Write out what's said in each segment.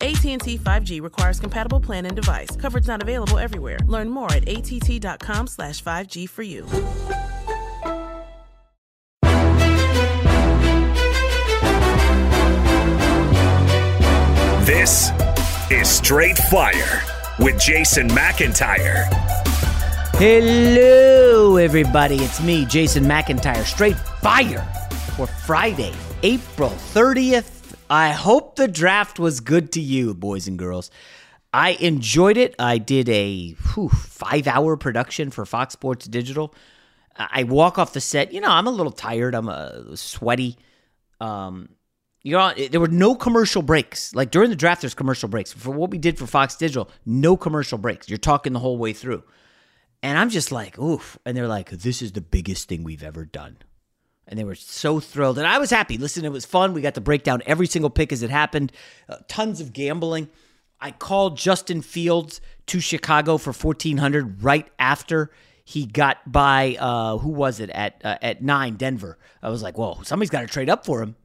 AT&T 5G requires compatible plan and device. Coverage not available everywhere. Learn more at att.com slash 5G for you. This is Straight Fire with Jason McIntyre. Hello, everybody. It's me, Jason McIntyre. Straight Fire for Friday, April 30th. I hope the draft was good to you, boys and girls. I enjoyed it. I did a whew, five hour production for Fox Sports Digital. I walk off the set. You know, I'm a little tired. I'm uh, sweaty. Um, you know, there were no commercial breaks. Like during the draft, there's commercial breaks. For what we did for Fox Digital, no commercial breaks. You're talking the whole way through. And I'm just like, oof. And they're like, this is the biggest thing we've ever done. And they were so thrilled. And I was happy. Listen, it was fun. We got to break down every single pick as it happened. Uh, tons of gambling. I called Justin Fields to Chicago for 1400 right after he got by uh, who was it at uh, at 9 Denver. I was like, "Whoa, somebody's got to trade up for him."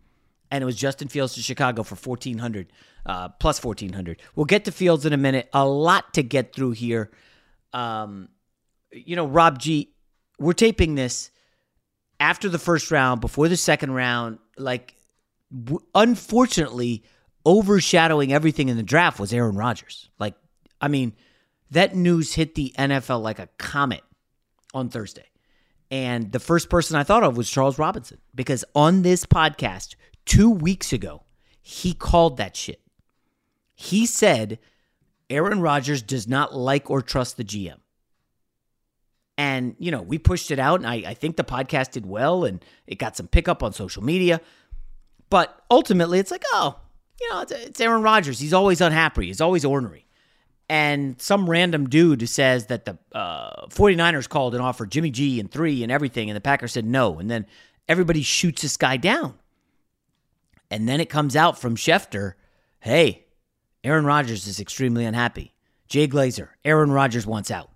and it was Justin Fields to Chicago for 1400 uh, plus 1400. We'll get to Fields in a minute. A lot to get through here. Um, you know, Rob G, we're taping this after the first round, before the second round. Like, w- unfortunately, overshadowing everything in the draft was Aaron Rodgers. Like, I mean, that news hit the NFL like a comet on Thursday. And the first person I thought of was Charles Robinson because on this podcast two weeks ago, he called that shit. He said Aaron Rodgers does not like or trust the GM. And, you know, we pushed it out, and I, I think the podcast did well, and it got some pickup on social media. But ultimately, it's like, oh, you know, it's, it's Aaron Rodgers. He's always unhappy, he's always ornery. And some random dude says that the uh, 49ers called and offered Jimmy G and three and everything, and the Packers said no. And then everybody shoots this guy down. And then it comes out from Schefter hey, Aaron Rodgers is extremely unhappy. Jay Glazer, Aaron Rodgers wants out.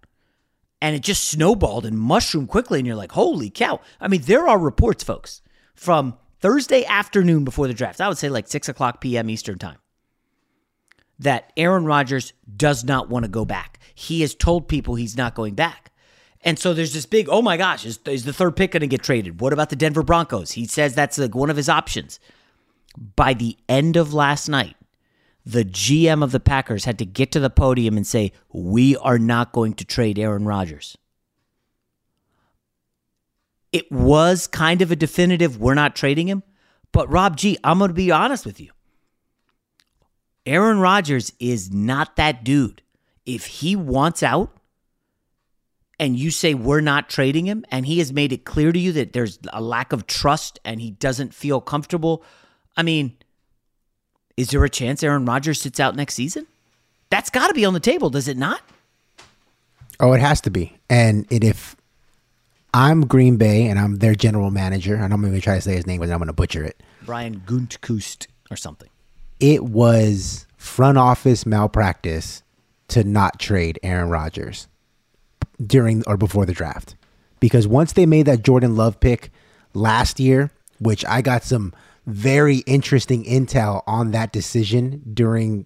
And it just snowballed and mushroomed quickly. And you're like, holy cow. I mean, there are reports, folks, from Thursday afternoon before the draft. I would say like 6 o'clock p.m. Eastern time. that Aaron Rodgers does not want to go back. He has told people he's not going back. And so there's this big, oh my gosh, is, is the third pick going to get traded? What about the Denver Broncos? He says that's like one of his options. By the end of last night, the GM of the Packers had to get to the podium and say, We are not going to trade Aaron Rodgers. It was kind of a definitive, we're not trading him. But Rob G, I'm going to be honest with you. Aaron Rodgers is not that dude. If he wants out and you say we're not trading him and he has made it clear to you that there's a lack of trust and he doesn't feel comfortable, I mean, is there a chance Aaron Rodgers sits out next season? That's got to be on the table, does it not? Oh, it has to be. And it, if I'm Green Bay and I'm their general manager, and I'm going to try to say his name, but I'm going to butcher it. Brian Guntkust or something. It was front office malpractice to not trade Aaron Rodgers during or before the draft. Because once they made that Jordan Love pick last year, which I got some very interesting intel on that decision during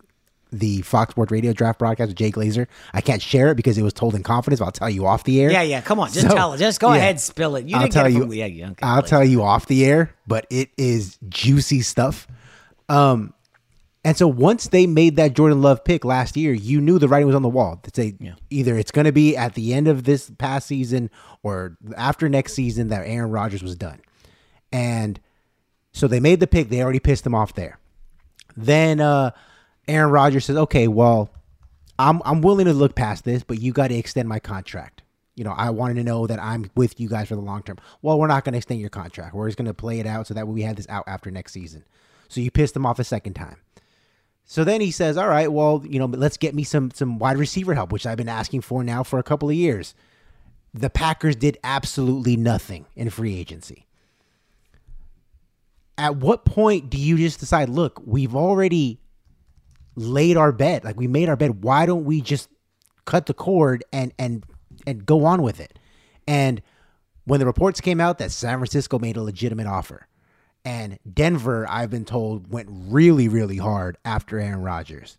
the Fox Sports Radio draft broadcast with Jay Glazer. I can't share it because it was told in confidence, but I'll tell you off the air. Yeah, yeah. Come on, just so, tell it. Just go yeah, ahead, spill it. You I'll tell you. From, yeah, yeah, okay, I'll please. tell you off the air, but it is juicy stuff. Um, and so once they made that Jordan Love pick last year, you knew the writing was on the wall. To say yeah. either it's going to be at the end of this past season or after next season that Aaron Rodgers was done. And so they made the pick. They already pissed them off there. Then uh, Aaron Rodgers says, "Okay, well, I'm I'm willing to look past this, but you got to extend my contract. You know, I wanted to know that I'm with you guys for the long term. Well, we're not going to extend your contract. We're just going to play it out so that we have this out after next season. So you pissed them off a second time. So then he says, "All right, well, you know, let's get me some some wide receiver help, which I've been asking for now for a couple of years." The Packers did absolutely nothing in free agency. At what point do you just decide, look, we've already laid our bet. Like we made our bet. Why don't we just cut the cord and and and go on with it? And when the reports came out that San Francisco made a legitimate offer, and Denver, I've been told, went really, really hard after Aaron Rodgers.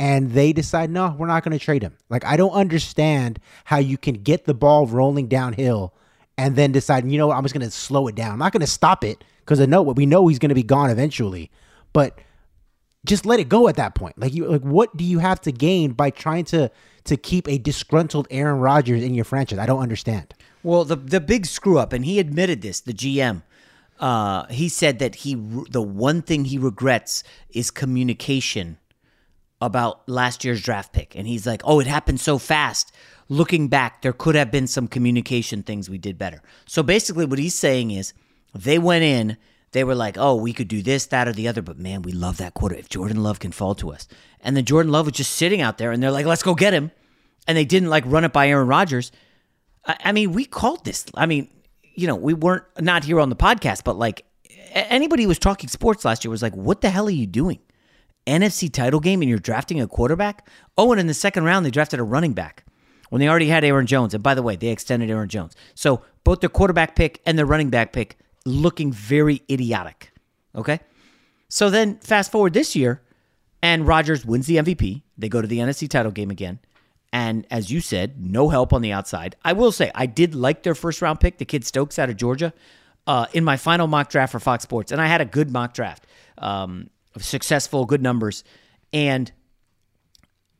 And they decide, no, we're not going to trade him. Like, I don't understand how you can get the ball rolling downhill and then decide, you know what, I'm just going to slow it down. I'm not going to stop it because I know what we know he's going to be gone eventually. But just let it go at that point. Like you like what do you have to gain by trying to to keep a disgruntled Aaron Rodgers in your franchise? I don't understand. Well, the the big screw up and he admitted this, the GM. Uh, he said that he the one thing he regrets is communication about last year's draft pick and he's like, "Oh, it happened so fast." Looking back, there could have been some communication things we did better. So basically what he's saying is they went in they were like, oh, we could do this, that, or the other, but man, we love that quarter. If Jordan Love can fall to us. And then Jordan Love was just sitting out there and they're like, let's go get him. And they didn't like run it by Aaron Rodgers. I, I mean, we called this. I mean, you know, we weren't not here on the podcast, but like anybody who was talking sports last year was like, what the hell are you doing? NFC title game and you're drafting a quarterback? Oh, and in the second round, they drafted a running back when they already had Aaron Jones. And by the way, they extended Aaron Jones. So both their quarterback pick and their running back pick looking very idiotic. Okay? So then fast forward this year, and Rodgers wins the MVP. They go to the NFC title game again. And as you said, no help on the outside. I will say, I did like their first round pick, the kid Stokes out of Georgia, uh, in my final mock draft for Fox Sports. And I had a good mock draft, um, successful, good numbers. And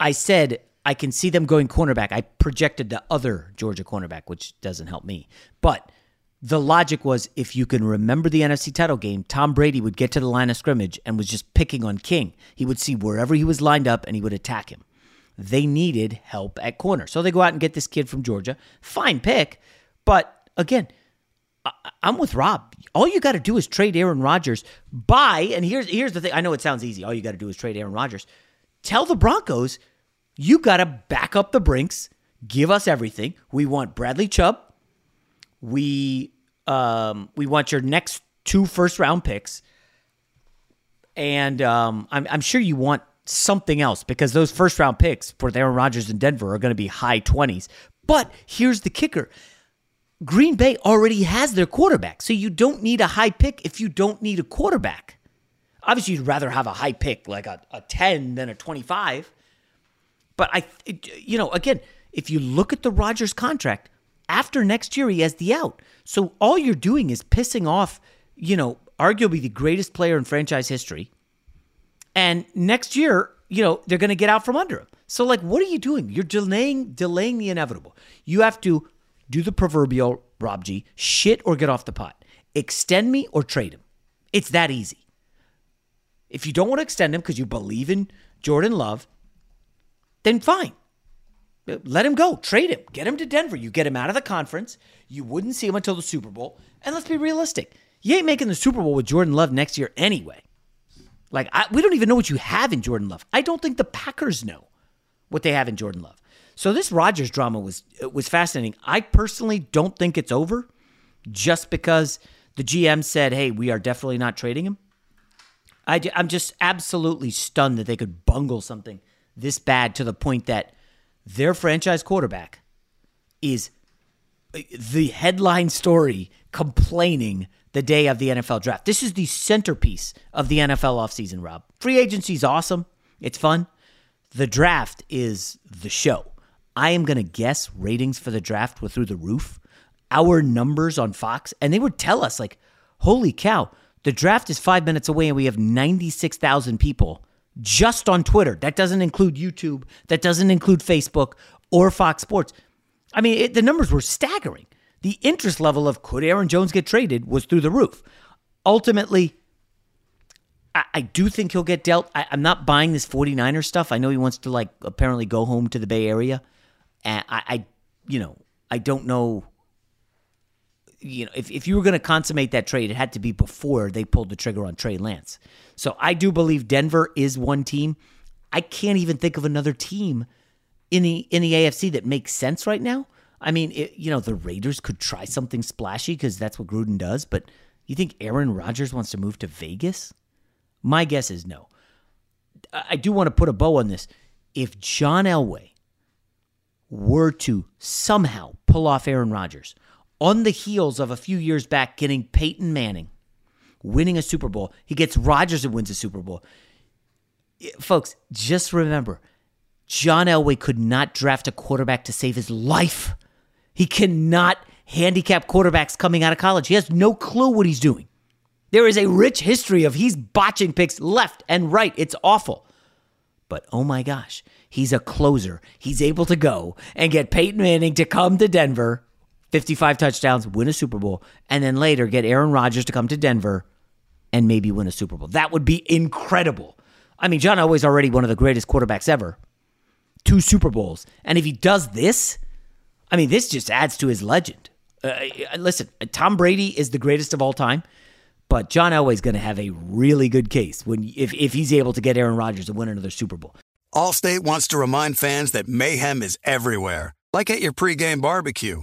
I said, I can see them going cornerback. I projected the other Georgia cornerback, which doesn't help me. But the logic was if you can remember the NFC title game, Tom Brady would get to the line of scrimmage and was just picking on King. He would see wherever he was lined up and he would attack him. They needed help at corner. So they go out and get this kid from Georgia. Fine pick. But again, I'm with Rob. All you got to do is trade Aaron Rodgers. Buy, and here's here's the thing. I know it sounds easy. All you got to do is trade Aaron Rodgers. Tell the Broncos you got to back up the Brinks. Give us everything. We want Bradley Chubb we um, we want your next two first round picks, and um, I'm, I'm sure you want something else because those first round picks for Aaron Rodgers in Denver are going to be high 20s. But here's the kicker. Green Bay already has their quarterback, so you don't need a high pick if you don't need a quarterback. Obviously, you'd rather have a high pick like a, a 10 than a 25. But I, you know, again, if you look at the Rodgers contract, after next year, he has the out. So all you're doing is pissing off, you know, arguably the greatest player in franchise history. And next year, you know, they're going to get out from under him. So, like, what are you doing? You're delaying delaying the inevitable. You have to do the proverbial Rob G shit or get off the pot. Extend me or trade him. It's that easy. If you don't want to extend him because you believe in Jordan Love, then fine. Let him go. Trade him. Get him to Denver. You get him out of the conference. You wouldn't see him until the Super Bowl. And let's be realistic. You ain't making the Super Bowl with Jordan Love next year anyway. Like, I, we don't even know what you have in Jordan Love. I don't think the Packers know what they have in Jordan Love. So this Rodgers drama was was fascinating. I personally don't think it's over just because the GM said, "Hey, we are definitely not trading him." I, I'm just absolutely stunned that they could bungle something this bad to the point that their franchise quarterback is uh, the headline story complaining the day of the NFL draft. This is the centerpiece of the NFL offseason, Rob. Free agency is awesome. It's fun. The draft is the show. I am going to guess ratings for the draft were through the roof. Our numbers on Fox, and they would tell us, like, holy cow, the draft is five minutes away and we have 96,000 people just on Twitter. That doesn't include YouTube, that doesn't include Facebook or Fox Sports. I mean, it, the numbers were staggering. The interest level of could Aaron Jones get traded was through the roof. Ultimately, I, I do think he'll get dealt. I, am not buying this 49er stuff. I know he wants to, like, apparently go home to the Bay Area. And I, I you know, I don't know you know, if, if you were going to consummate that trade, it had to be before they pulled the trigger on Trey Lance. So I do believe Denver is one team. I can't even think of another team in the in the AFC that makes sense right now. I mean, it, you know, the Raiders could try something splashy because that's what Gruden does. But you think Aaron Rodgers wants to move to Vegas? My guess is no. I do want to put a bow on this. If John Elway were to somehow pull off Aaron Rodgers on the heels of a few years back getting Peyton Manning, winning a Super Bowl. He gets Rodgers and wins a Super Bowl. Folks, just remember, John Elway could not draft a quarterback to save his life. He cannot handicap quarterbacks coming out of college. He has no clue what he's doing. There is a rich history of he's botching picks left and right. It's awful. But oh my gosh, he's a closer. He's able to go and get Peyton Manning to come to Denver 55 touchdowns, win a Super Bowl, and then later get Aaron Rodgers to come to Denver and maybe win a Super Bowl. That would be incredible. I mean, John Elway's already one of the greatest quarterbacks ever. Two Super Bowls. And if he does this, I mean, this just adds to his legend. Uh, uh listen, Tom Brady is the greatest of all time, but John Elway's going to have a really good case when if, if he's able to get Aaron Rodgers to win another Super Bowl. Allstate wants to remind fans that mayhem is everywhere, like at your pregame barbecue.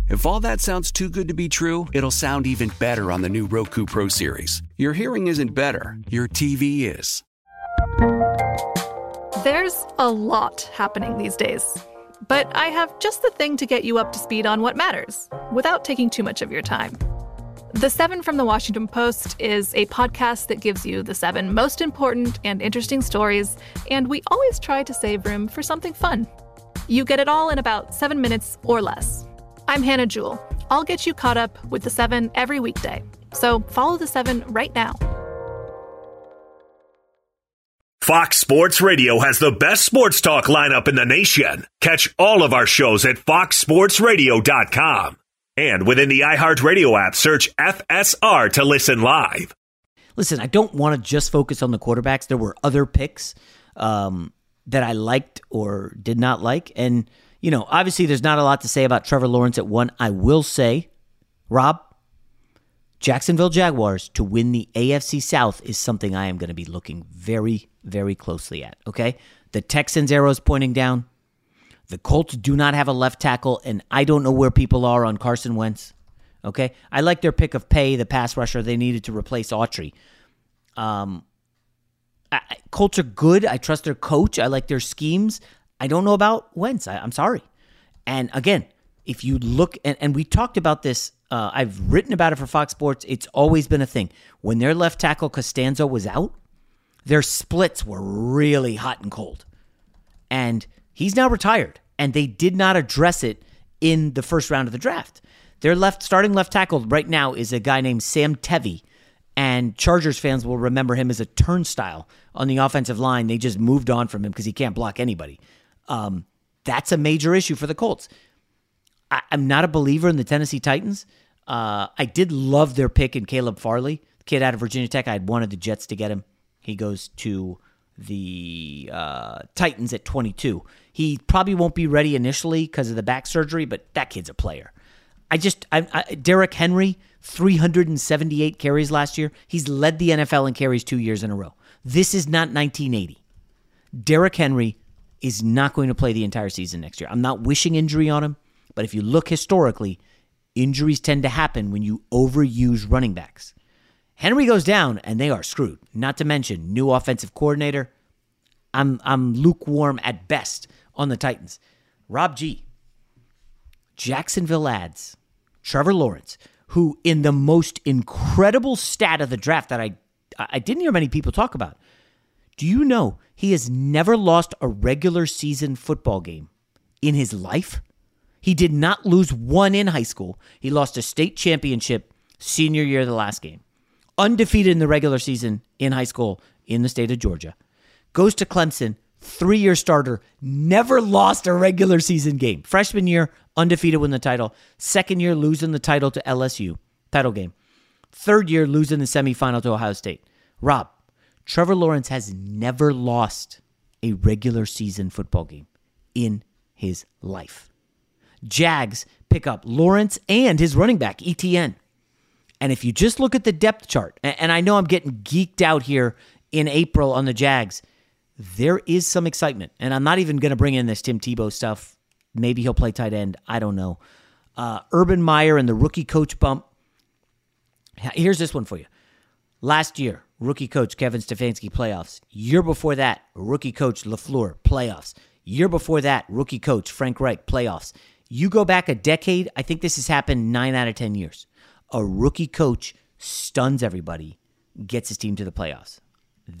If all that sounds too good to be true, it'll sound even better on the new Roku Pro Series. Your hearing isn't better, your TV is. There's a lot happening these days, but I have just the thing to get you up to speed on what matters without taking too much of your time. The Seven from the Washington Post is a podcast that gives you the seven most important and interesting stories, and we always try to save room for something fun. You get it all in about seven minutes or less. I'm Hannah Jewell. I'll get you caught up with the seven every weekday. So follow the seven right now. Fox Sports Radio has the best sports talk lineup in the nation. Catch all of our shows at foxsportsradio.com. And within the iHeartRadio app, search FSR to listen live. Listen, I don't want to just focus on the quarterbacks. There were other picks um, that I liked or did not like. And you know, obviously there's not a lot to say about Trevor Lawrence at one. I will say, Rob, Jacksonville Jaguars to win the AFC South is something I am going to be looking very, very closely at. Okay. The Texans' arrows pointing down. The Colts do not have a left tackle, and I don't know where people are on Carson Wentz. Okay. I like their pick of Paye, the pass rusher they needed to replace Autry. Um, I, Colts are good. I trust their coach. I like their schemes. I don't know about Wentz. I, am sorry. And again, if you look, and, and we talked about this, uh, I've written about it for Fox Sports. It's always been a thing. When their left tackle Castonzo was out, their splits were really hot and cold. And he's now retired, and they did not address it in the first round of the draft. Their left starting left tackle right now is a guy named Sam Tevi, and Chargers fans will remember him as a turnstile on the offensive line. They just moved on from him because he can't block anybody. Um, that's a major issue for the Colts. I, am not a believer in the Tennessee Titans. Uh, I did love their pick in Caleb Farley, kid out of Virginia Tech. I had wanted the Jets to get him. He goes to the uh, Titans at 22. He probably won't be ready initially because of the back surgery, but that kid's a player. I just, I, I, Derrick Henry, 378 carries last year. He's led the NFL in carries two years in a row. This is not 1980. Derrick Henry is not going to play the entire season next year. I'm not wishing injury on him, but if you look historically, injuries tend to happen when you overuse running backs. Henry goes down and they are screwed. Not to mention new offensive coordinator. I'm I'm lukewarm at best on the Titans. Rob G. Jacksonville adds Trevor Lawrence, who in the most incredible stat of the draft that I I didn't hear many people talk about. Do you know he has never lost a regular season football game in his life? He did not lose one in high school. He lost a state championship senior year of the last game. Undefeated in the regular season in high school in the state of Georgia. Goes to Clemson, three year starter, never lost a regular season game. Freshman year, undefeated win the title. Second year, losing the title to LSU, title game. Third year, losing the semifinal to Ohio State. Rob, Trevor Lawrence has never lost a regular season football game in his life. Jags pick up Lawrence and his running back, ETN. And if you just look at the depth chart, and I know I'm getting geeked out here in April on the Jags, there is some excitement. And I'm not even going to bring in this Tim Tebow stuff. Maybe he'll play tight end. I don't know. Uh, Urban Meyer and the rookie coach bump. Here's this one for you. Last year, rookie coach Kevin Stefanski playoffs. Year before that, rookie coach LaFleur playoffs. Year before that, rookie coach Frank Reich playoffs. You go back a decade, I think this has happened 9 out of 10 years. A rookie coach stuns everybody, gets his team to the playoffs.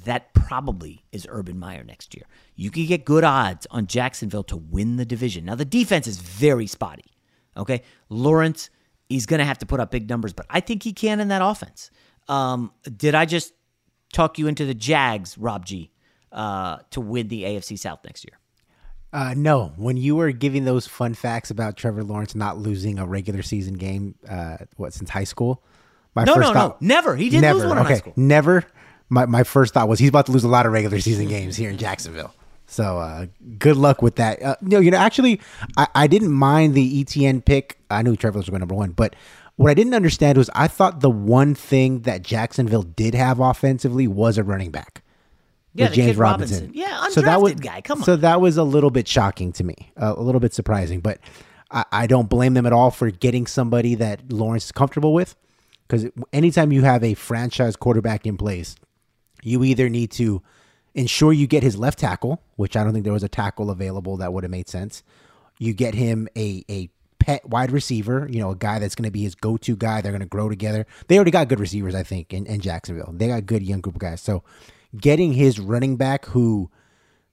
That probably is Urban Meyer next year. You can get good odds on Jacksonville to win the division. Now the defense is very spotty. Okay? Lawrence he's going to have to put up big numbers, but I think he can in that offense. Um, did I just talk you into the Jags, Rob G, uh, to win the AFC South next year? Uh, no, when you were giving those fun facts about Trevor Lawrence not losing a regular season game, uh, what since high school? My no, no, thought, no, never. He didn't never. lose one in high school. Never. My my first thought was he's about to lose a lot of regular season games here in Jacksonville. So uh, good luck with that. Uh, no, you know, actually, I, I didn't mind the ETN pick. I knew Trevor was going number one, but what I didn't understand was I thought the one thing that Jacksonville did have offensively was a running back. Yeah, James Robinson. Robinson. Yeah, undrafted so that was, guy. Come on. So that was a little bit shocking to me, uh, a little bit surprising, but I, I don't blame them at all for getting somebody that Lawrence is comfortable with. Because anytime you have a franchise quarterback in place, you either need to ensure you get his left tackle, which I don't think there was a tackle available that would have made sense. You get him a a pet wide receiver, you know, a guy that's going to be his go to guy. They're going to grow together. They already got good receivers, I think, in, in Jacksonville. They got good young group of guys. So getting his running back, who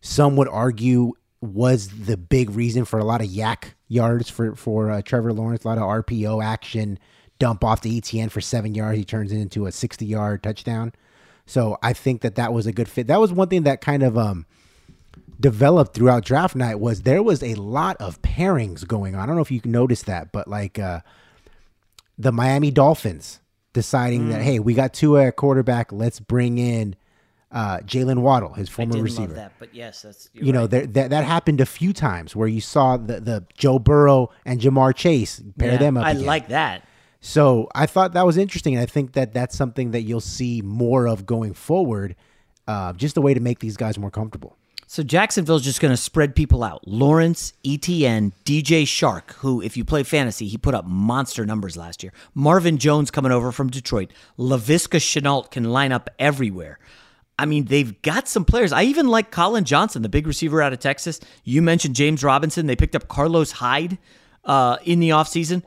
some would argue was the big reason for a lot of YAC yards for for uh, Trevor Lawrence, a lot of RPO action, dump off the ETN for seven yards. He turns it into a 60 yard touchdown. So I think that that was a good fit. That was one thing that kind of um, developed throughout draft night was there was a lot of pairings going on. I don't know if you noticed that, but like uh, the Miami Dolphins deciding mm. that hey, we got two at quarterback, let's bring in uh, Jaylen Waddle, his former receiver. that, but yes, that's you know there, that that happened a few times where you saw the the Joe Burrow and Ja'Marr Chase pair yeah, them up. I again. like that. So I thought that was interesting, and I think that that's something that you'll see more of going forward. Uh, just a way to make these guys more comfortable. So Jacksonville's just going to spread people out. Lawrence, ETN, DJ Chark, who, if you play fantasy, he put up monster numbers last year. Marvin Jones coming over from Detroit. Laviska Shenault can line up everywhere. I mean, they've got some players. I even like Collin Johnson, the big receiver out of Texas. You mentioned James Robinson. They picked up Carlos Hyde uh, in the offseason.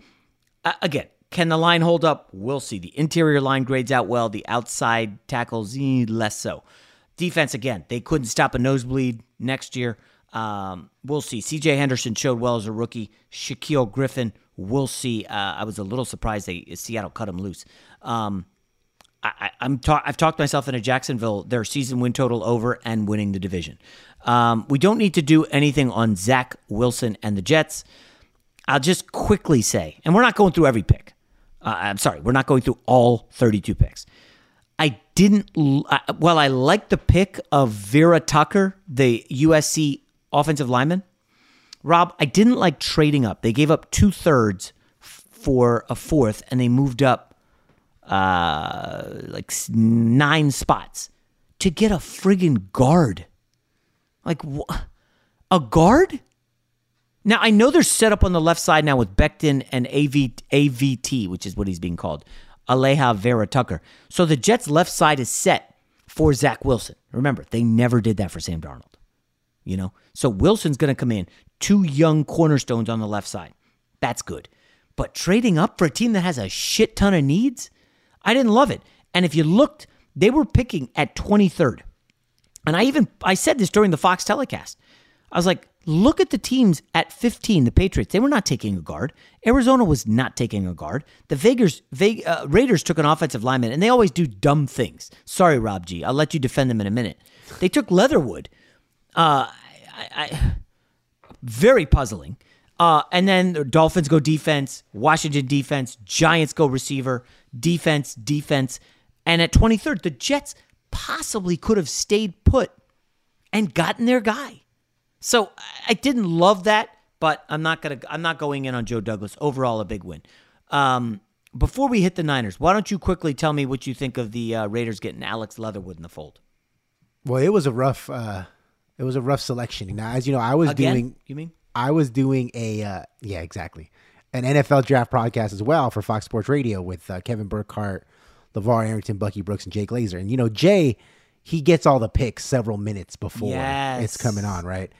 Uh, again, can the line hold up? We'll see. The interior line grades out well. The outside tackles, eh, less so. Defense, again, they couldn't stop a nosebleed next year. Um, we'll see. CJ Henderson showed well as a rookie. Shaquill Griffin, we'll see. Uh, I was a little surprised they Seattle cut him loose. Um, I, am ta- I've talked myself into Jacksonville, their season win total over and winning the division. Um, we don't need to do anything on Zach Wilson and the Jets. I'll just quickly say, and we're not going through every pick. Uh, I'm sorry, we're not going through all 32 picks. I didn't, well, I like the pick of Vera Tucker, the USC offensive lineman. Rob, I didn't like trading up. They gave up two thirds for a fourth, and they moved up uh, like nine spots to get a friggin' guard. Like, wh- a guard? Now I know they're set up on the left side now with Becton and AV, AVT, which is what he's being called, Alijah Vera Tucker. So the Jets' left side is set for Zach Wilson. Remember, they never did that for Sam Darnold. You know, so Wilson's going to come in, two young cornerstones on the left side. That's good. But trading up for a team that has a shit ton of needs, I didn't love it. And if you looked, they were picking at 23rd. And I even I said this during the Fox telecast. I was like, Look at the teams at 15, the Patriots. They were not taking a guard. Arizona was not taking a guard. The Vegas, Vegas, uh, Raiders took an offensive lineman, and they always do dumb things. Sorry, Rob G. I'll let you defend them in a minute. They took Leatherwood. Uh, I, I, very puzzling. Uh, and then the Dolphins go defense, Washington defense, Giants go receiver, defense, defense. And at 23rd, the Jets possibly could have stayed put and gotten their guy. So I didn't love that, but I'm not gonna I'm not going in on Joe Douglas. Overall, a big win. Um, before we hit the Niners, why don't you quickly tell me what you think of the uh, Raiders getting Alex Leatherwood in the fold? Well, it was a rough uh, it was a rough selection. Now, as you know, I was Again? doing you mean I was doing a uh, yeah exactly an NFL draft podcast as well for Fox Sports Radio with uh, Kevin Burkhardt, LaVar Arrington, Bucky Brooks, and Jay Glazer. And you know, Jay he gets all the picks several minutes before yes. it's coming on, right?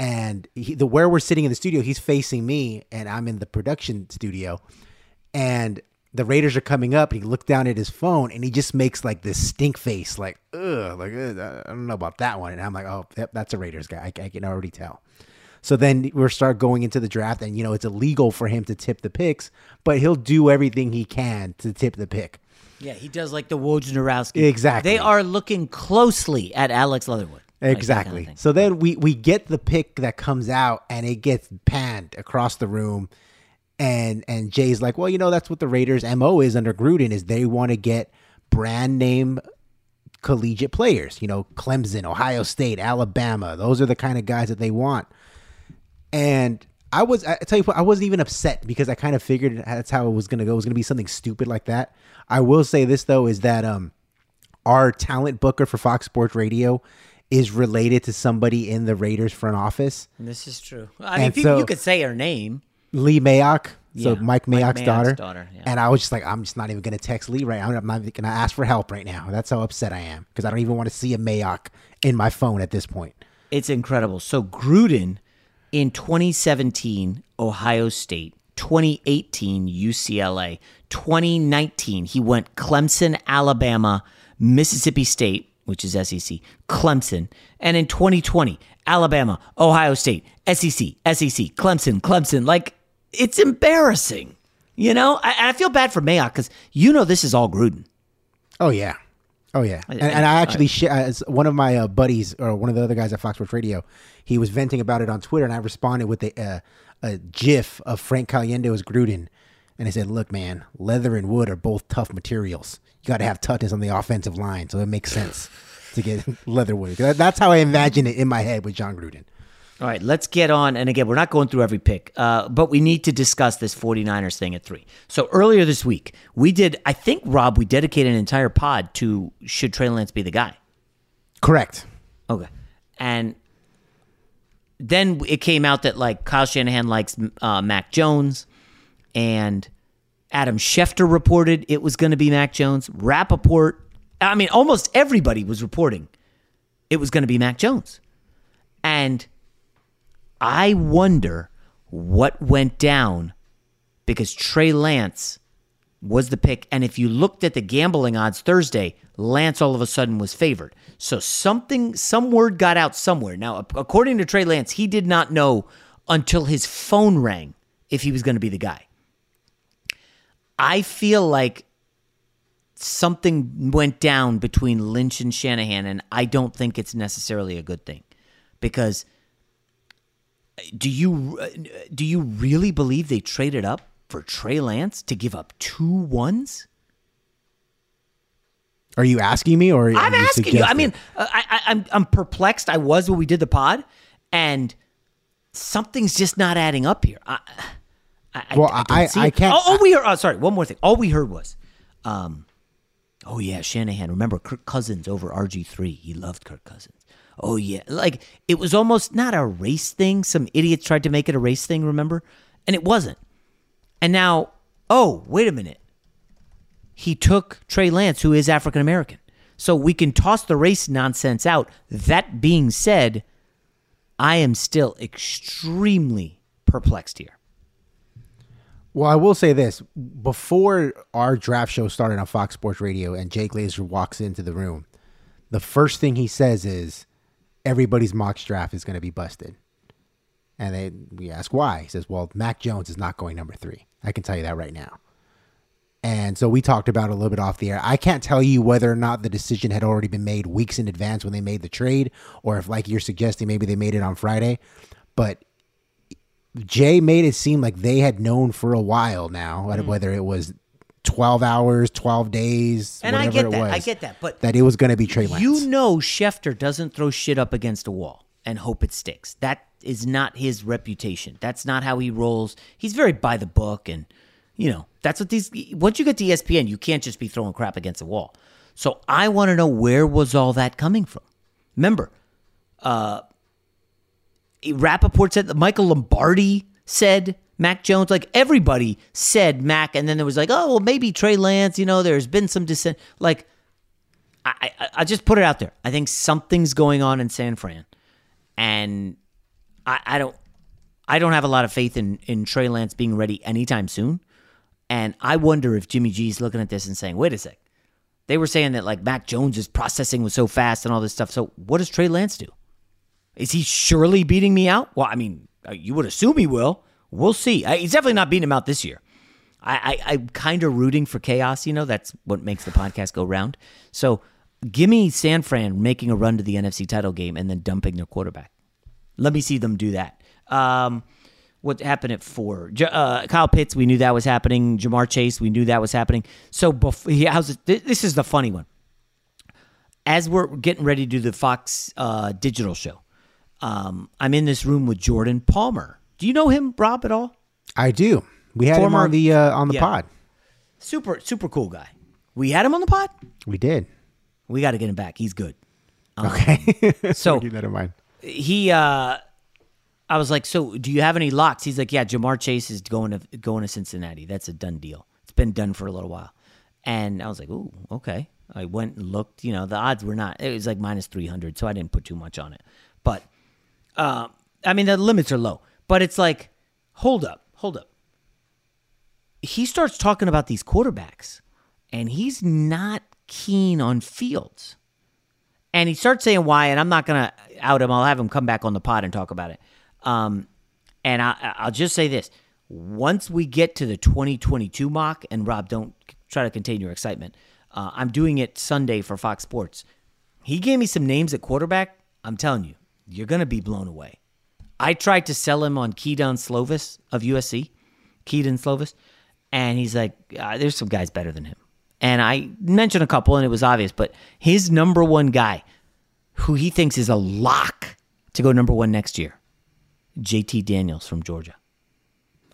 And he, the where we're sitting in the studio, he's facing me, and I'm in the production studio, and the Raiders are coming up, and he looked down at his phone, and he just makes like this stink face, like ugh, like I don't know about that one, and I'm like, oh, yep, that's a Raiders guy. I, I can already tell. So then we're start going into the draft, and you know it's illegal for him to tip the picks, but he'll do everything he can to tip the pick. Yeah, he does like the Wojnarowski. Exactly. They are looking closely at Alex Leatherwood. Like Exactly. so then we we get the pick that comes out, and it gets panned across the room, and and Jay's like, well, you know, that's what the Raiders' mo is under Gruden is they want to get brand name collegiate players. You know, Clemson, Ohio State, Alabama. Those are the kind of guys that they want. And I was, I tell you what, I wasn't even upset because I kind of figured that's how it was going to go. It was going to be something stupid like that. I will say this though is that um, our talent booker for Fox Sports Radio is related to somebody in the Raiders front office. This is true. I mean, so- you could say her name. Lee Mayock. So Yeah, Mike Mike Mayock's Mayock's daughter. daughter, yeah. And I was just like, I'm just not even going to text Lee right now. I'm not going to ask for help right now. That's how upset I am because I don't even want to see a Mayock in my phone at this point. It's incredible. So Gruden in 2017, Ohio State, 2018, UCLA, 2019, he went Clemson, Alabama, Mississippi State, which is SEC, Clemson, and in 2020, Alabama, Ohio State, SEC, SEC, Clemson, Clemson. Like it's embarrassing. You know, I, I feel bad for Mayock because you know this is all Gruden. Oh yeah, oh yeah. And, I- and I I- actually, sh- as one of my uh, buddies or one of the other guys at Fox Sports Radio, he was venting about it on Twitter, and I responded with a uh, a GIF of Frank Caliendo as Gruden, and I said, "Look, man, leather and wood are both tough materials. You got to have toughness on the offensive line, so it makes sense to get Leatherwood. That's how I imagine it in my head with Jon Gruden." All right, let's get on. And again, we're not going through every pick, uh, but we need to discuss this 49ers thing at three. So earlier this week, we did, I think, Rob, we dedicated an entire pod to should Trey Lance be the guy? Correct. Okay. And then it came out that like Kyle Shanahan likes uh, Mac Jones, and Adam Schefter reported it was going to be Mac Jones. Rapoport, I mean, almost everybody was reporting it was going to be Mac Jones. And I wonder what went down because Trey Lance was the pick. And if you looked at the gambling odds Thursday, Lance all of a sudden was favored. So something, some word got out somewhere. Now, according to Trey Lance, he did not know until his phone rang if he was going to be the guy. I feel like something went down between Lynch and Shanahan, and I don't think it's necessarily a good thing because do you do you really believe they traded up for Trey Lance to give up two ones? Are you asking me, or are I'm you asking you. I mean, uh, I, I, I'm I'm perplexed. I was when we did the pod, and something's just not adding up here. I, I, I- Well, I, don't I- I can't- Oh, oh, we heard. Oh, sorry. One more thing. All we heard was, um, oh yeah, Shanahan. Remember Kirk Cousins over RG three? He loved Kirk Cousins. Oh yeah, like it was almost not a race thing. Some idiots tried to make it a race thing. Remember, and it wasn't. And now, oh wait a minute he took Trey Lance, who is African American. So we can toss the race nonsense out. That being said, I am still extremely perplexed here. Well, I will say this: before our draft show started on Fox Sports Radio, and Jay Glazer walks into the room, the first thing he says is, "Everybody's mock draft is going to be busted." And we ask why. He says, "Well, Mac Jones is not going number three. I can tell you that right now." And so we talked about a little bit off the air. I can't tell you whether or not the decision had already been made weeks in advance when they made the trade, or if, like you're suggesting, maybe they made it on Friday. But Jay made it seem like they had known for a while now, Mm. whether it was 12 hours, 12 days, And I whatever get it that. was. I get that. But that it was going to be Trey Lance. you know Schefter doesn't throw shit up against a wall and hope it sticks. That is not his reputation. That's not how he rolls. He's very by the book and you know, that's what these once you get to ESPN, you can't just be throwing crap against a wall. So I want to know where was all that coming from? Remember, uh Rapoport said that Michael Lombardi said Mac Jones, like everybody said Mac, and then there was like, oh, well, maybe Trey Lance, you know, there's been some dissent. Like, I, I, I just put it out there. I think something's going on in San Fran, and I, I don't, I don't have a lot of faith in in Trey Lance being ready anytime soon. And I wonder if Jimmy G's looking at this and saying, wait a sec, they were saying that like Mac Jones's processing was so fast and all this stuff. So what does Trey Lance do? Is he surely beating me out? Well, I mean, uh, you would assume he will. We'll see. He's definitely not beating him out this year. I, I, I'm kind of rooting for chaos. You know, that's what makes the podcast go round. So give me San Fran making a run to the NFC title game and then dumping their quarterback. Let me see them do that. Um, what happened at four? Uh, Kyle Pitts, we knew that was happening. Ja'Marr Chase, we knew that was happening. So before, how's it, this is the funny one. As we're getting ready to do the Fox uh, digital show, um, I'm in this room with Jordan Palmer. Do you know him, Rob, at all? I do. We had Former, him on the uh, on the yeah. pod. Super super cool guy. We had him on the pod. We did. We got to get him back. He's good. Um, okay. so keep that in mind. He, uh, I was like, so do you have any locks? He's like, yeah, Ja'Marr Chase is going to going to Cincinnati. That's a done deal. It's been done for a little while. And I was like, ooh, okay. I went and looked. You know, the odds were not. It was like minus three hundred, so I didn't put too much on it. But, uh, I mean, the limits are low. But it's like, hold up, hold up he starts talking about these quarterbacks and he's not keen on Fields. And he starts saying why, and I'm not going to out him. I'll have him come back on the pod and talk about it. Um, and I, I'll just say this once we get to the 2022 mock, and Rob, don't try to contain your excitement. Uh, I'm doing it Sunday for Fox Sports. He gave me some names at quarterback. I'm telling you, you're going to be blown away. I tried to sell him on Kedon Slovis of USC. Kedon Slovis and he's like, uh, "There's some guys better than him." And I mentioned a couple, and it was obvious, but his number one guy, who he thinks is a lock to go number one next year, JT Daniels from Georgia.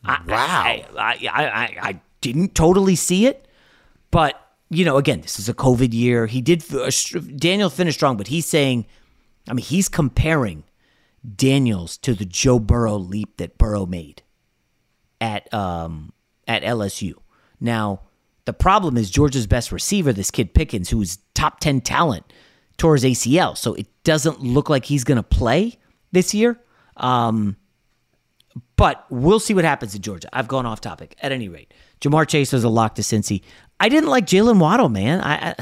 Wow, I, I, I, I didn't totally see it, but you know, again, this is a COVID year. He did uh, Daniel finished strong, but he's saying, I mean, he's comparing Daniels to the Joe Burrow leap that Burrow made at um, at LSU. Now, the problem is Georgia's best receiver, this kid Pickens, who's top 10 talent, tore his ACL. So it doesn't look like he's going to play this year. Um, but we'll see what happens in Georgia. I've gone off topic. At any rate, Ja'Marr Chase was a lock to Cincy. I didn't like Jaylen Waddle, man. I, I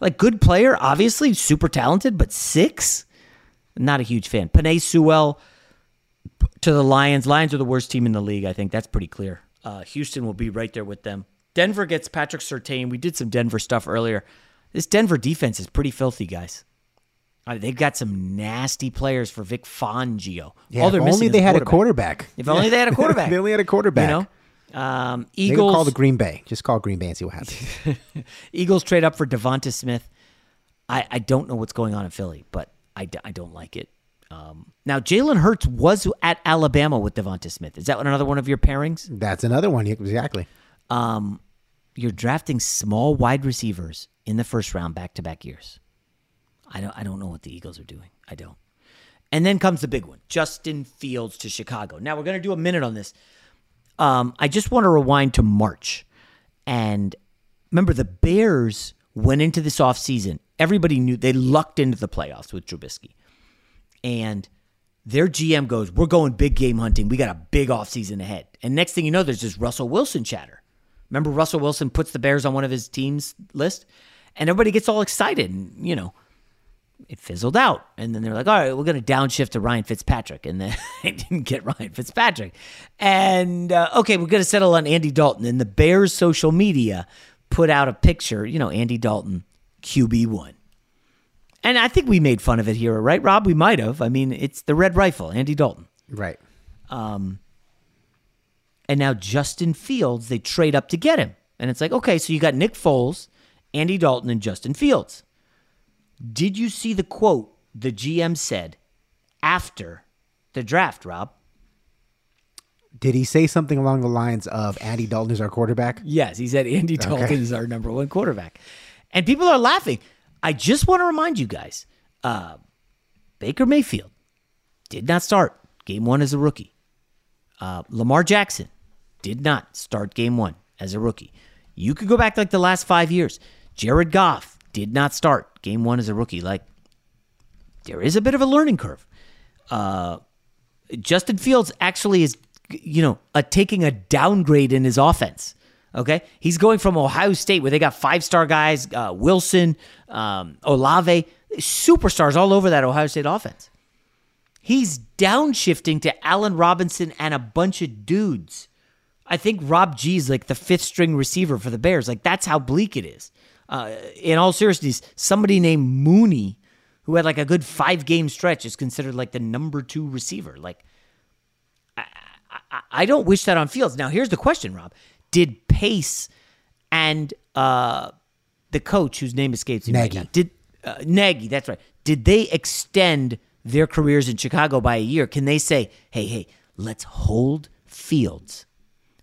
like good player, obviously super talented, but six, not a huge fan. Penei Sewell to the Lions. Lions are the worst team in the league. I think that's pretty clear. Uh, Houston will be right there with them. Denver gets Patrick Surtain. We did some Denver stuff earlier. This Denver defense is pretty filthy, guys. Uh, they've got some nasty players for Vic Fangio. Yeah, if only they had a quarterback. If only they had a quarterback. they only had a quarterback. You know, um, Eagles call the Green Bay. Just call Green Bay and see what happens. Eagles trade up for Devonta Smith. I, I don't know what's going on in Philly, but I, I don't like it. Um, now, Jalen Hurts was at Alabama with Devonta Smith. Is that another one of your pairings? That's another one, exactly. Um, you're drafting small wide receivers in the first round back to back years. I don't, I don't know what the Eagles are doing. I don't. And then comes the big one Justin Fields to Chicago. Now, we're going to do a minute on this. Um, I just want to rewind to March. And remember, the Bears went into this offseason. Everybody knew they lucked into the playoffs with Trubisky and their GM goes, We're going big game hunting. We got a big offseason ahead. And next thing you know, there's this Russell Wilson chatter. Remember, Russell Wilson puts the Bears on one of his team's list, and everybody gets all excited. And, you know, it fizzled out. And then they're like, all right, we're going to downshift to Ryan Fitzpatrick. And then they didn't get Ryan Fitzpatrick. And, uh, okay, we're going to settle on Andy Dalton. And the Bears' social media put out a picture, you know, Andy Dalton, QB1. And I think we made fun of it here, right, Rob? We might have. I mean, it's the red rifle, Andy Dalton. Right. Um, and now Justin Fields, they trade up to get him. And it's like, okay, so you got Nick Foles, Andy Dalton, and Justin Fields. Did you see the quote the GM said after the draft, Rob? Did he say something along the lines of Andy Dalton is our quarterback? Yes, he said Andy Dalton okay. is our number one quarterback. And people are laughing. I just want to remind you guys uh, Baker Mayfield did not start game one as a rookie. Uh, Lamar Jackson did not start game one as a rookie. You could go back like the last five years. Jared Goff did not start game one as a rookie. Like, there is a bit of a learning curve. Uh, Justin Fields actually is, you know, a, taking a downgrade in his offense. Okay, he's going from Ohio State where they got five star guys, uh, Wilson, um, Olave, superstars all over that Ohio State offense, He's downshifting to Allen Robinson and a bunch of dudes. I think Rob G's like the fifth string receiver for the Bears. Like that's how bleak it is. Uh, in all seriousness, somebody named Mooney, who had like a good five game stretch, is considered like the number two receiver. Like, I don't wish that on Fields. Now, here's the question, Rob: Did Pace and uh, the coach, whose name escapes me right now, did uh, Nagy? That's right. Did they extend their careers in Chicago by a year? Can they say, "Hey, hey, let's hold Fields"?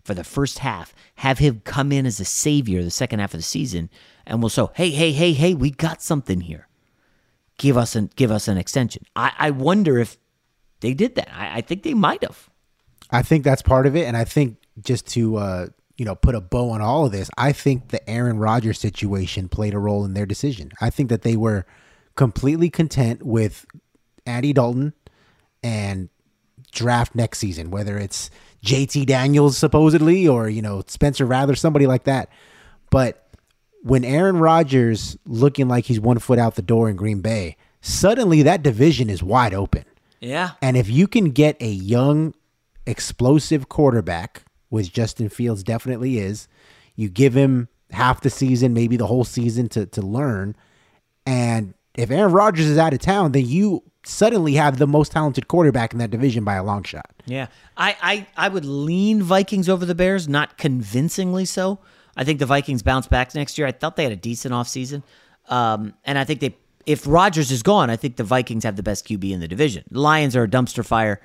for the first half, have him come in as a savior the second half of the season, and we'll say, hey, hey, hey, hey, we got something here. Give us an give us an extension. I, I wonder if they did that. I, I think they might have. I think that's part of it, and I think just to uh, you know put a bow on all of this, I think the Aaron Rodgers situation played a role in their decision. I think that they were completely content with Andy Dalton and draft next season, whether it's JT Daniels supposedly or you know Spencer Rattler, somebody like that. But when Aaron Rodgers looking like he's one foot out the door in Green Bay, suddenly that division is wide open. Yeah. And if you can get a young, explosive quarterback, which Justin Fields definitely is, you give him half the season, maybe the whole season to to learn. And if Aaron Rodgers is out of town, then you suddenly have the most talented quarterback in that division by a long shot. Yeah. I, I, I would lean Vikings over the Bears, not convincingly so. I think the Vikings bounce back next year. I thought they had a decent offseason. Um, and I think they if Rodgers is gone, I think the Vikings have the best QB in the division. The Lions are a dumpster fire.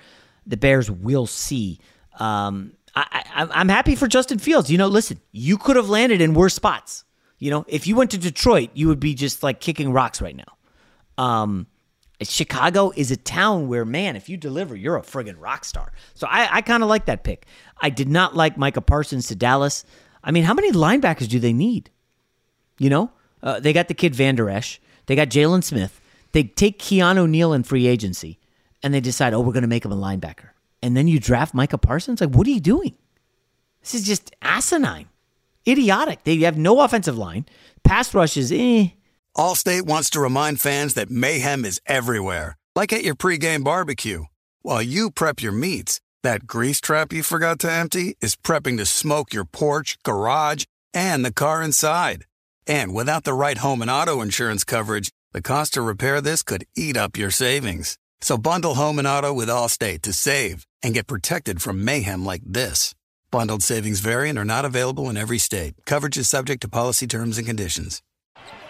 The Bears will see. Um, I, I'm happy for Justin Fields. You know, listen, you could have landed in worse spots. You know, if you went to Detroit, you would be just like kicking rocks right now. Um, Chicago is a town where, man, if you deliver, you're a friggin' rock star. So I, I kind of like that pick. I did not like Micah Parsons to Dallas. I mean, how many linebackers do they need? You know, uh, they got the kid Vander Esch. They got Jaylon Smith. They take Keanu Neal in free agency, and they decide, oh, we're going to make him a linebacker. And then you draft Micah Parsons. Like, what are you doing? This is just asinine, idiotic. They have no offensive line. Pass rush is eh. Allstate wants to remind fans that mayhem is everywhere, like at your pregame barbecue. While you prep your meats, that grease trap you forgot to empty is prepping to smoke your porch, garage, and the car inside. And without the right home and auto insurance coverage, the cost to repair this could eat up your savings. So bundle home and auto with Allstate to save and get protected from mayhem like this. Bundled savings variant are not available in every state. Coverage is subject to policy terms and conditions.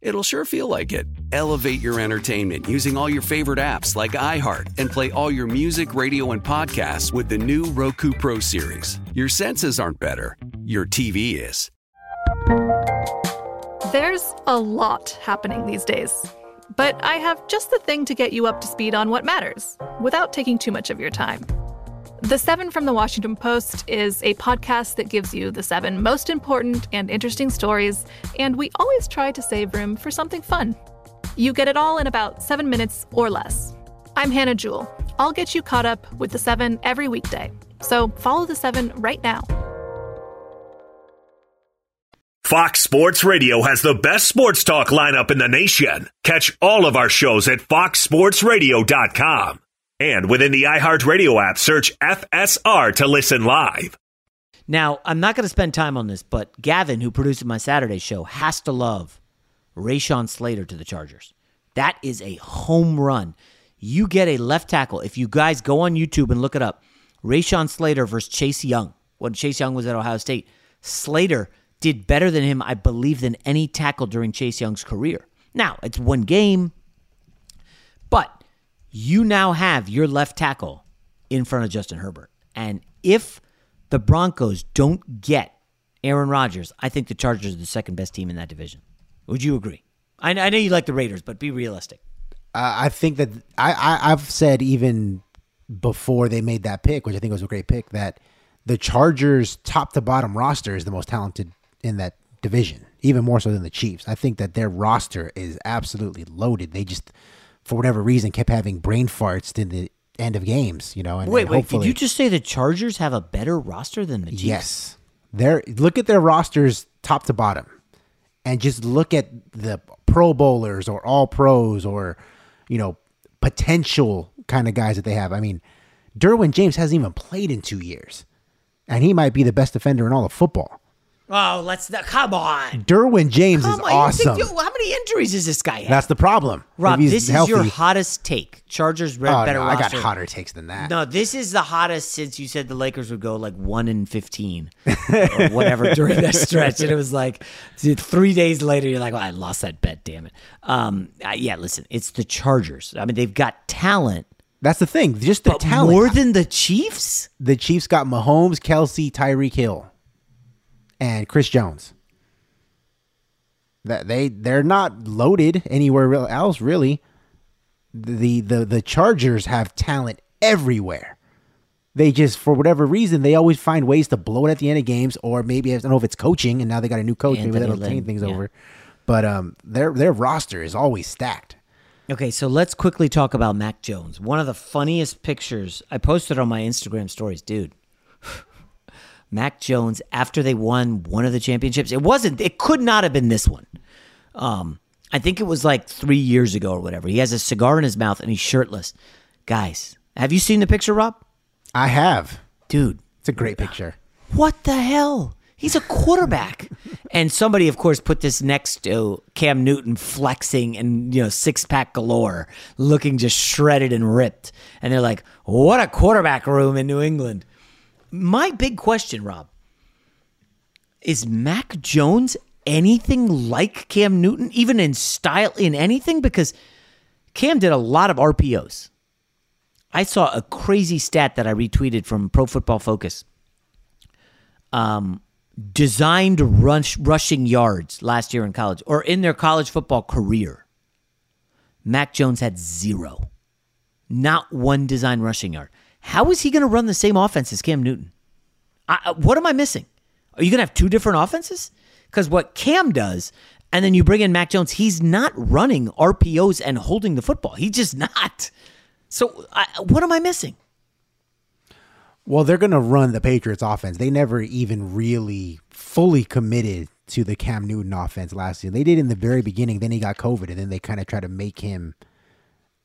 it'll sure feel like it. Elevate your entertainment using all your favorite apps like iHeart and play all your music, radio, and podcasts with the new Roku Pro Series. Your senses aren't better, your TV is. There's a lot happening these days, but I have just the thing to get you up to speed on what matters without taking too much of your time. The Seven from the Washington Post is a podcast that gives you the seven most important and interesting stories, and we always try to save room for something fun. You get it all in about seven minutes or less. I'm Hannah Jewell. I'll get you caught up with the seven every weekday. So follow the seven right now. Fox Sports Radio has the best sports talk lineup in the nation. Catch all of our shows at foxsportsradio.com. And within the iHeartRadio app, search FSR to listen live. Now, I'm not going to spend time on this, but Gavin, who produces my Saturday show, has to love Rashawn Slater to the Chargers. That is a home run. You get a left tackle. If you guys go on YouTube and look it up, Rashawn Slater versus Chase Young. When Chase Young was at Ohio State, Slater did better than him, I believe, than any tackle during Chase Young's career. Now, it's one game, but you now have your left tackle in front of Justin Herbert. And if the Broncos don't get Aaron Rodgers, I think the Chargers are the second best team in that division. Would you agree? I, I know you like the Raiders, but be realistic. Uh, I think that I, I I've said even before they made that pick, which I think was a great pick, that the Chargers top to bottom roster is the most talented in that division, even more so than the Chiefs. I think that their roster is absolutely loaded. They just for whatever reason, kept having brain farts in the end of games. You know, and wait, and wait, did you just say the Chargers have a better roster than the Chiefs? Yes, they're look at their rosters top to bottom, and just look at the Pro Bowlers or All Pros or you know potential kind of guys that they have. I mean, Derwin James hasn't even played in two years, and he might be the best defender in all of football. Oh, let's come on. Derwin James come is on, awesome. Think, how many injuries is this guy? Have? That's the problem. Rob, this healthy. is your hottest take. Chargers red oh, better. No, I got hotter takes than that. No, this is the hottest since you said the Lakers would go like one in fifteen or whatever during that stretch, and it was like three days later, you're like, "Well, I lost that bet. Damn it." Um, yeah, listen, it's the Chargers. I mean, they've got talent. That's the thing. Just the talent. More than the Chiefs. The Chiefs got Mahomes, Kelce, Tyreek Hill, and Chris Jones that they they're not loaded anywhere else really. The the the Chargers have talent everywhere. They just for whatever reason they always find ways to blow it at the end of games, or maybe I don't know if it's coaching and now they got a new coach, Anthony maybe that'll change things yeah. over. But um, their their roster is always stacked. Okay, so let's quickly talk about Mac Jones. One of the funniest pictures I posted on my Instagram stories, dude. Mac Jones after they won one of the championships. It wasn't. It could not have been this one. Um, I think it was like three years ago or whatever. He has a cigar in his mouth and he's shirtless. Guys, have you seen the picture, Rob? I have, dude. It's a great picture. What the hell? He's a quarterback. and somebody, of course, put this next to Cam Newton flexing and, you know, six pack galore, looking just shredded and ripped. And they're like, what a quarterback room in New England. My big question, Rob, is Mac Jones anything like Cam Newton, even in style, in anything? Because Cam did a lot of RPOs. I saw a crazy stat that I retweeted from Pro Football Focus. Um, designed rush, rushing yards last year in college or in their college football career. Mac Jones had zero. Not one design rushing yard. How is he going to run the same offense as Cam Newton? I, uh, what am I missing? Are you going to have two different offenses? Because what Cam does, and then you bring in Mac Jones, he's not running RPOs and holding the football. He's just not. So I, what am I missing? Well, they're going to run the Patriots offense. They never even really fully committed to the Cam Newton offense last year. They did in the very beginning. Then he got COVID, and then they kind of tried to make him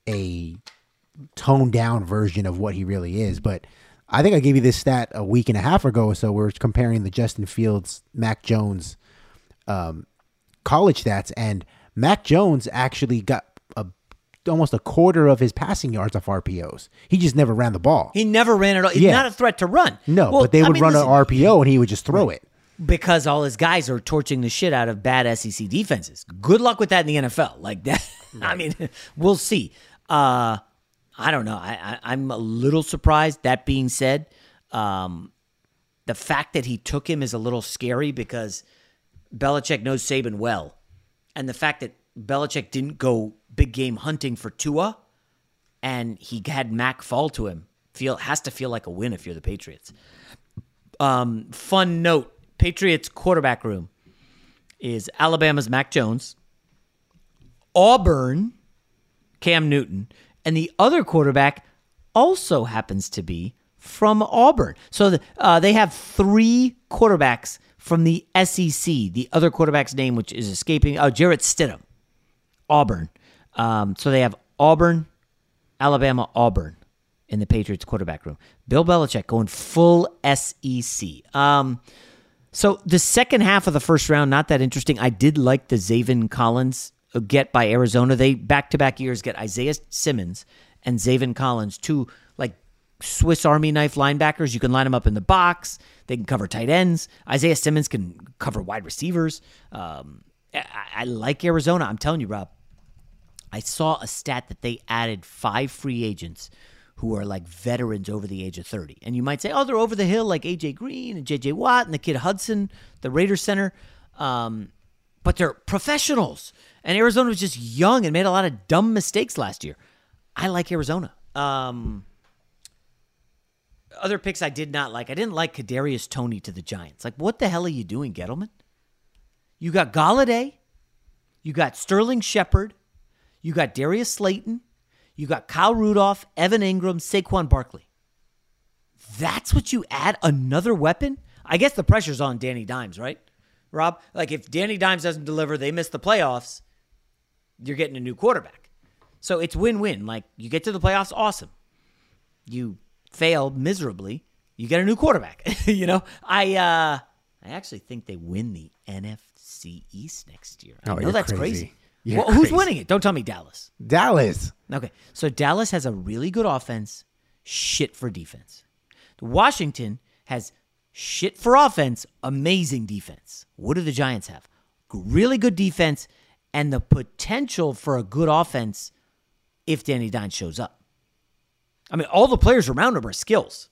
a toned down version of what he really is. But I think I gave you this stat a week and a half ago. So we're comparing the Justin Fields, Mac Jones um, college stats, and Mac Jones actually got a, almost a quarter of his passing yards off RPOs. He just never ran the ball. He never ran at all. He's yeah. not a threat to run. No, well, but they would I mean, run an RPO and he would just throw it. Because all his guys are torching the shit out of bad SEC defenses. Good luck with that in the NFL. Like that. Right. I mean, we'll see. Uh, I don't know. I, I am a little surprised. That being said, um, the fact that he took him is a little scary because Belichick knows Saban well, and the fact that Belichick didn't go big game hunting for Tua, and he had Mac fall to him, feel has to feel like a win if you're the Patriots. Um, fun note: Patriots quarterback room is Alabama's Mac Jones, Auburn, Cam Newton, and the other quarterback also happens to be from Auburn. So the, uh, they have three quarterbacks from the SEC. The other quarterback's name, which is escaping, oh, Jarrett Stidham, Auburn. Um, so they have Auburn, Alabama, Auburn in the Patriots quarterback room. Bill Belichick going full SEC. Um, so the second half of the first round, not that interesting. I did like the Zaven Collins get by Arizona. They back to back years get Isaiah Simmons and Zaven Collins, two like Swiss Army knife linebackers. You can line them up in the box. They can cover tight ends. Isaiah Simmons can cover wide receivers. Um, I, I like Arizona. I'm telling you, Rob. I saw a stat that they added five free agents who are like veterans over the age of 30. And you might say, oh, they're over the hill like AJ Green and JJ Watt and the kid Hudson, the Raiders center. Um, but they're professionals. And Arizona was just young and made a lot of dumb mistakes last year. I like Arizona. Um, other picks I did not like. I didn't like Kadarius Toney to the Giants. Like, what the hell are you doing, Gettleman? You got Golladay, you got Sterling Shepard, you got Darius Slayton, you got Kyle Rudolph, Evan Engram, Saquon Barkley. That's what you add another weapon? I guess the pressure's on Danny Dimes, right? Rob, like if Danny Dimes doesn't deliver, they miss the playoffs, you're getting a new quarterback. So it's win-win. Like you get to the playoffs, awesome. You fail miserably, you get a new quarterback. you know, I uh I actually think they win the NFC East next year. I Oh, know that's crazy. crazy. Well, who's winning it? Don't tell me Dallas. Dallas. Okay. So Dallas has a really good offense, shit for defense. Washington has shit for offense, amazing defense. What do the Giants have? Really good defense and the potential for a good offense if Danny Dimes shows up. I mean, all the players around him are skills.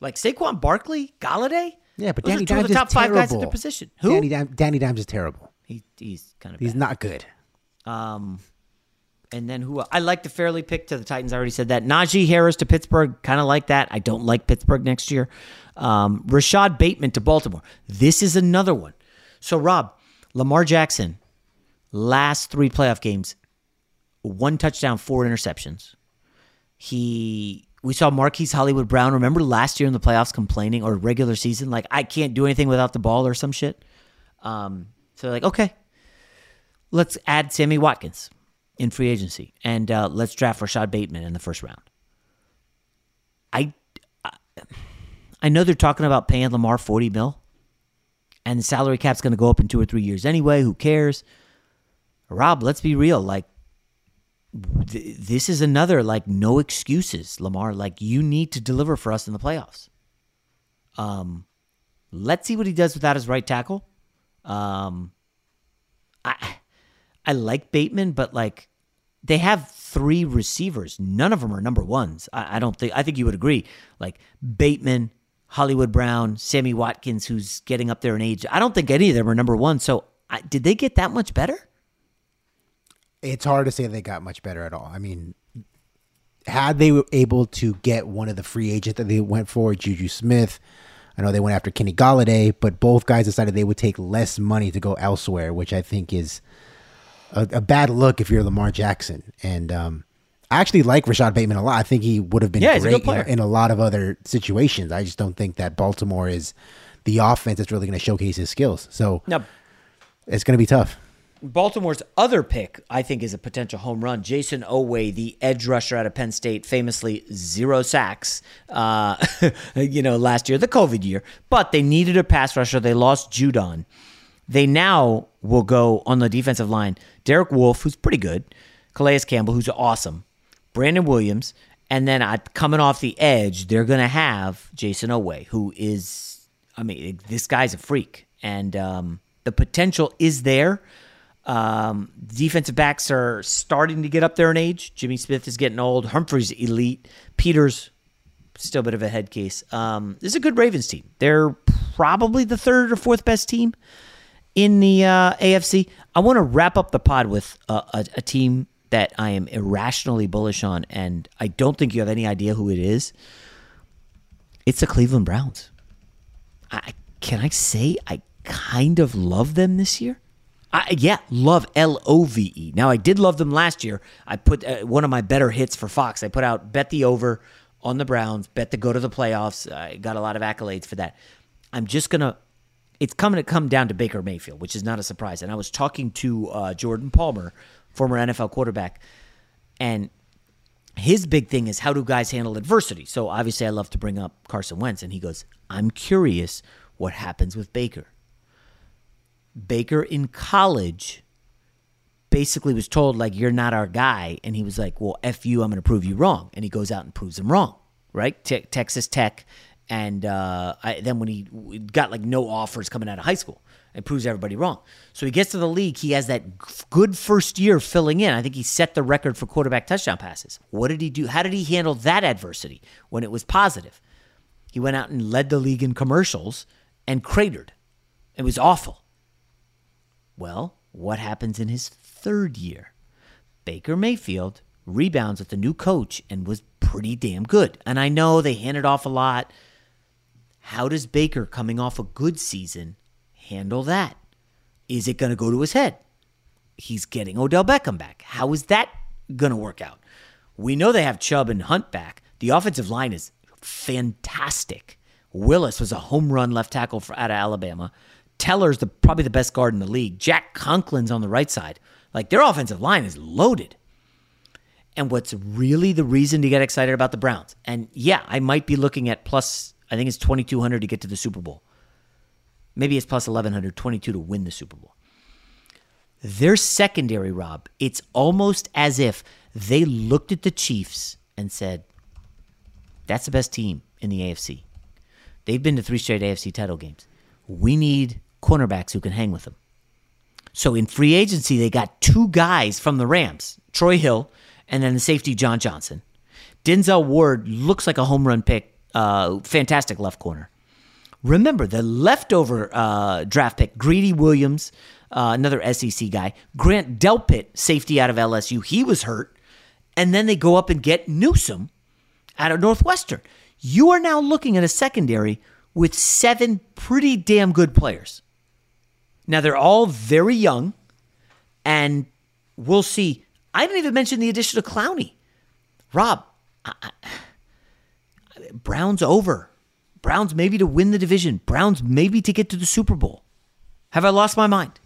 Like Saquon Barkley, Golladay. Yeah, but Danny Dimes the top is five terrible. guys at their position. Who? Danny, Danny Dimes is terrible. He, he's kind of He's not good. um, and then who? I like the Farley pick to the Titans. I already said that. Najee Harris to Pittsburgh, kind of like that. I don't like Pittsburgh next year. Um, Rashod Bateman to Baltimore. This is another one. So Rob, Lamar Jackson, last three playoff games, one touchdown, four interceptions. He, we saw Marquise Hollywood Brown. Remember last year in the playoffs complaining or regular season, like I can't do anything without the ball or some shit. Um, so like, okay, let's add Sammy Watkins in free agency and uh, let's draft Rashod Bateman in the first round. I, I- know they're talking about paying Lamar forty mil, and the salary cap's going to go up in two or three years anyway. Who cares? Rob, let's be real. Like, th- this is another like no excuses, Lamar. Like, you need to deliver for us in the playoffs. Um, let's see what he does without his right tackle. Um, I like Bateman, but like they have three receivers. None of them are number ones. I, I don't think. I think you would agree. Like Bateman, Hollywood Brown, Sammy Watkins, who's getting up there in age. I don't think any of them are number one. So I, did they get that much better? It's hard to say they got much better at all. I mean, had they were able to get one of the free agents that they went for, Juju Smith, I know they went after Kenny Golladay, but both guys decided they would take less money to go elsewhere, which I think is a, a bad look if you're Lamar Jackson. And um, I actually like Rashod Bateman a lot. I think he would have been Yeah, he's a great in, player. in a lot of other situations. I just don't think that Baltimore is the offense that's really going to showcase his skills. So Now, it's going to be tough. Baltimore's other pick, I think, is a potential home run. Jayson Oweh, the edge rusher out of Penn State, famously zero sacks, uh, you know, last year, the COVID year. But they needed a pass rusher. They lost Judon. They now will go on the defensive line. Derek Wolfe, who's pretty good, Calais Campbell, who's awesome, Brandon Williams, and then uh, coming off the edge, they're going to have Jayson Oweh, who is, I mean, this guy's a freak, and um, the potential is there. Um, defensive backs are starting to get up there in age. Jimmy Smith is getting old. Humphrey's elite. Peters still a bit of a head case. Um, this is a good Ravens team. They're probably the third or fourth best team. In the uh, AFC, I want to wrap up the pod with a, a, team that I am irrationally bullish on, and I don't think you have any idea who it is. It's the Cleveland Browns. I, can I say I kind of love them this year? I, yeah, love L O V E. Now I did love them last year. I put uh, one of my better hits for Fox. I put out bet the over on the Browns, bet to go to the playoffs. I got a lot of accolades for that. I'm just gonna. It's coming to come down to Baker Mayfield, which is not a surprise. And I was talking to uh, Jordan Palmer, former NFL quarterback, and his big thing is how do guys handle adversity. So obviously, I love to bring up Carson Wentz, and he goes, "I'm curious what happens with Baker." Baker in college basically was told like you're not our guy and he was like well f you i'm going to prove you wrong and he goes out and proves him wrong right Te- texas tech and uh, I, then when he got like no offers coming out of high school it proves everybody wrong so he gets to the league he has that good first year filling in i think he set the record for quarterback touchdown passes what did he do how did he handle that adversity when it was positive he went out and led the league in commercials and cratered it was awful well, what happens in his third year? Baker Mayfield rebounds with the new coach and was pretty damn good. And I know they handed off a lot. How does Baker, coming off a good season, handle that? Is it going to go to his head? He's getting Odell Beckham back. How is that going to work out? We know they have Chubb and Hunt back. The offensive line is fantastic. Willis was a home run left tackle for, out of Alabama. Teller's the probably the best guard in the league. Jack Conklin's on the right side. Like their offensive line is loaded. And what's really the reason to get excited about the Browns? And yeah, I might be looking at plus, I think it's 2,200 to get to the Super Bowl. Maybe it's plus 1,100, 22 to win the Super Bowl. Their secondary, Rob, it's almost as if they looked at the Chiefs and said, that's the best team in the AFC. They've been to three straight AFC title games. We need cornerbacks who can hang with them. So in free agency, they got two guys from the Rams, Troy Hill, and then the safety John Johnson. Denzel Ward looks like a home run pick, uh, fantastic left corner. Remember the leftover uh, draft pick, Greedy Williams, uh, another SEC guy, Grant Delpit, safety out of LSU. He was hurt, and then they go up and get Newsome out of Northwestern. You are now looking at a secondary with seven pretty damn good players. Now, they're all very young, and we'll see. I didn't even mention the addition of Clowney. Rob, I, I, Browns over. Browns maybe to win the division. Browns maybe to get to the Super Bowl. Have I lost my mind?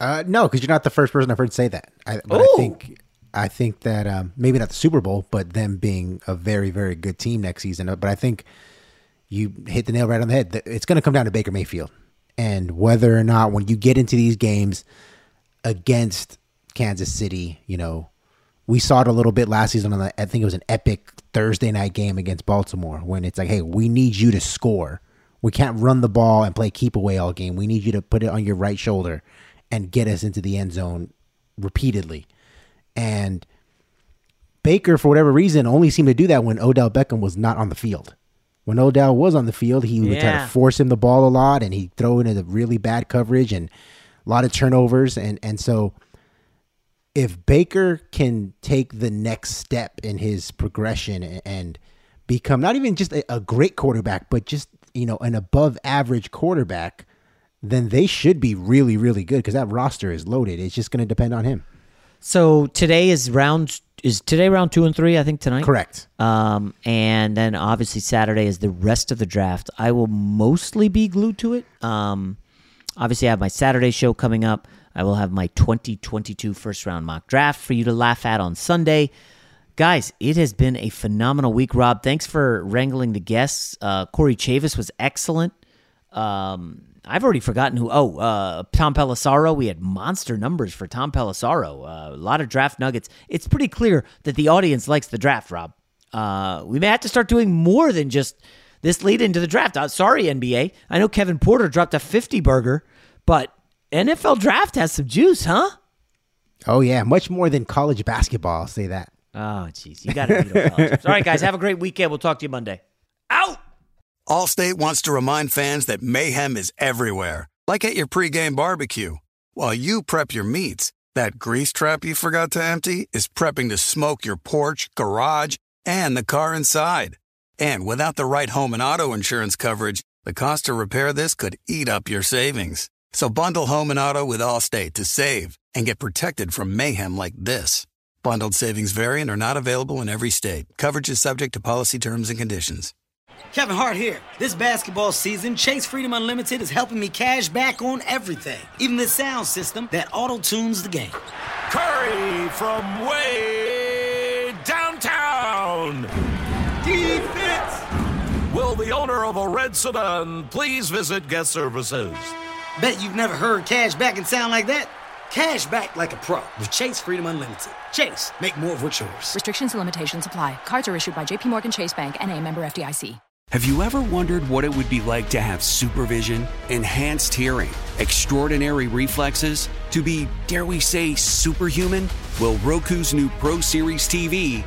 Uh, no, because you're not the first person I've heard say that. I, but I think I think that um, maybe not the Super Bowl, but them being a very very good team next season. But I think you hit the nail right on the head. It's going to come down to Baker Mayfield and whether or not when you get into these games against Kansas City, you know, we saw it a little bit last season on the, I think it was an epic Thursday night game against Baltimore when it's like, hey, we need you to score. We can't run the ball and play keep away all game. We need you to put it on your right shoulder and get us into the end zone repeatedly. And Baker, for whatever reason, only seemed to do that when Odell Beckham was not on the field when Odell was on the field, he would yeah. try to force him the ball a lot, and he'd throw into really bad coverage and a lot of turnovers. And and so, if Baker can take the next step in his progression and become not even just a, a great quarterback, but just you know an above average quarterback, then they should be really really good because that roster is loaded. It's just going to depend on him. So today is round is today round two and three? I think tonight. Correct. Um, and then obviously Saturday is the rest of the draft. I will mostly be glued to it. Um, obviously I have my Saturday show coming up. I will have my 2022 first round mock draft for you to laugh at on Sunday. Guys, it has been a phenomenal week. Rob, thanks for wrangling the guests. Uh, Corey Chavous was excellent. Um, I've already forgotten who. Oh, uh, Tom Pelissero. We had monster numbers for Tom Pelissero. Uh, a lot of draft nuggets. It's pretty clear that the audience likes the draft, Rob. Uh, we may have to start doing more than just this lead into the draft. Uh, sorry, NBA. I know Kevin Porter dropped a 50 burger, but NFL draft has some juice, huh? Oh, yeah. Much more than college basketball. I'll say that. Oh, jeez. You got to All right, guys. Have a great weekend. We'll talk to you Monday. Out! Allstate wants to remind fans that mayhem is everywhere Like at your pregame barbecue. While you prep your meats, that grease trap you forgot to empty is prepping to smoke your porch, garage, and the car inside. And without the right home and auto insurance coverage, the cost to repair this could eat up your savings. So bundle home and auto with Allstate to save and get protected from mayhem like this. Bundled savings variant are not available in every state. Coverage is subject to policy terms and conditions. Kevin Hart here. This basketball season, Chase Freedom Unlimited is helping me cash back on everything, even the sound system that auto tunes the game. Curry from way downtown. Defense. Will the owner of a red sedan please visit guest services? Bet you've never heard cash back and sound like that. Cash back like a pro with Chase Freedom Unlimited. Chase, make more of what's yours. Restrictions and limitations apply. Cards are issued by JPMorgan Chase Bank and a member FDIC. Have you ever wondered what it would be like to have supervision, enhanced hearing, extraordinary reflexes, to be, dare we say, superhuman? Well, Roku's new Pro Series TV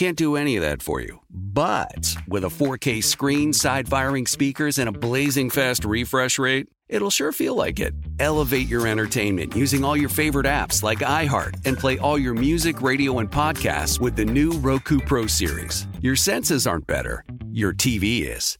can't do any of that for you. But with a 4K screen, side firing speakers, and a blazing fast refresh rate, it'll sure feel like it. Elevate your entertainment using all your favorite apps like iHeart and play all your music, radio, and podcasts with the new Roku Pro Series. Your senses aren't better, your TV is.